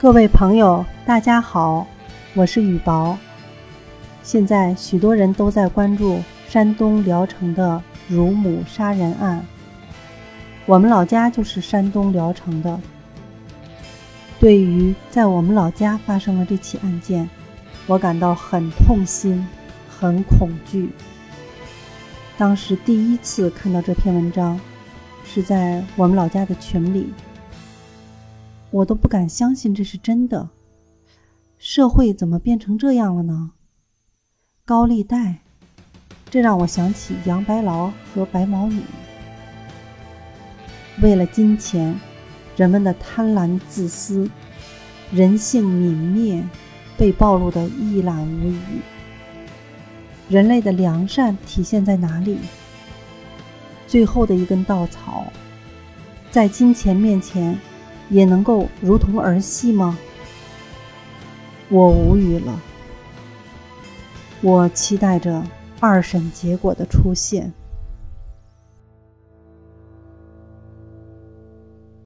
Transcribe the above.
各位朋友，大家好，我是雨薄。现在许多人都在关注山东聊城的乳母杀人案。我们老家就是山东聊城的。对于在我们老家发生了这起案件，我感到很痛心，很恐惧。当时第一次看到这篇文章，是在我们老家的群里。我都不敢相信这是真的。社会怎么变成这样了呢？高利贷，这让我想起杨白劳和白毛女。为了金钱，人们的贪婪自私、人性泯灭，被暴露的一览无余。人类的良善体现在哪里？最后的一根稻草，在金钱面前。也能够如同儿戏吗？我无语了。我期待着二审结果的出现。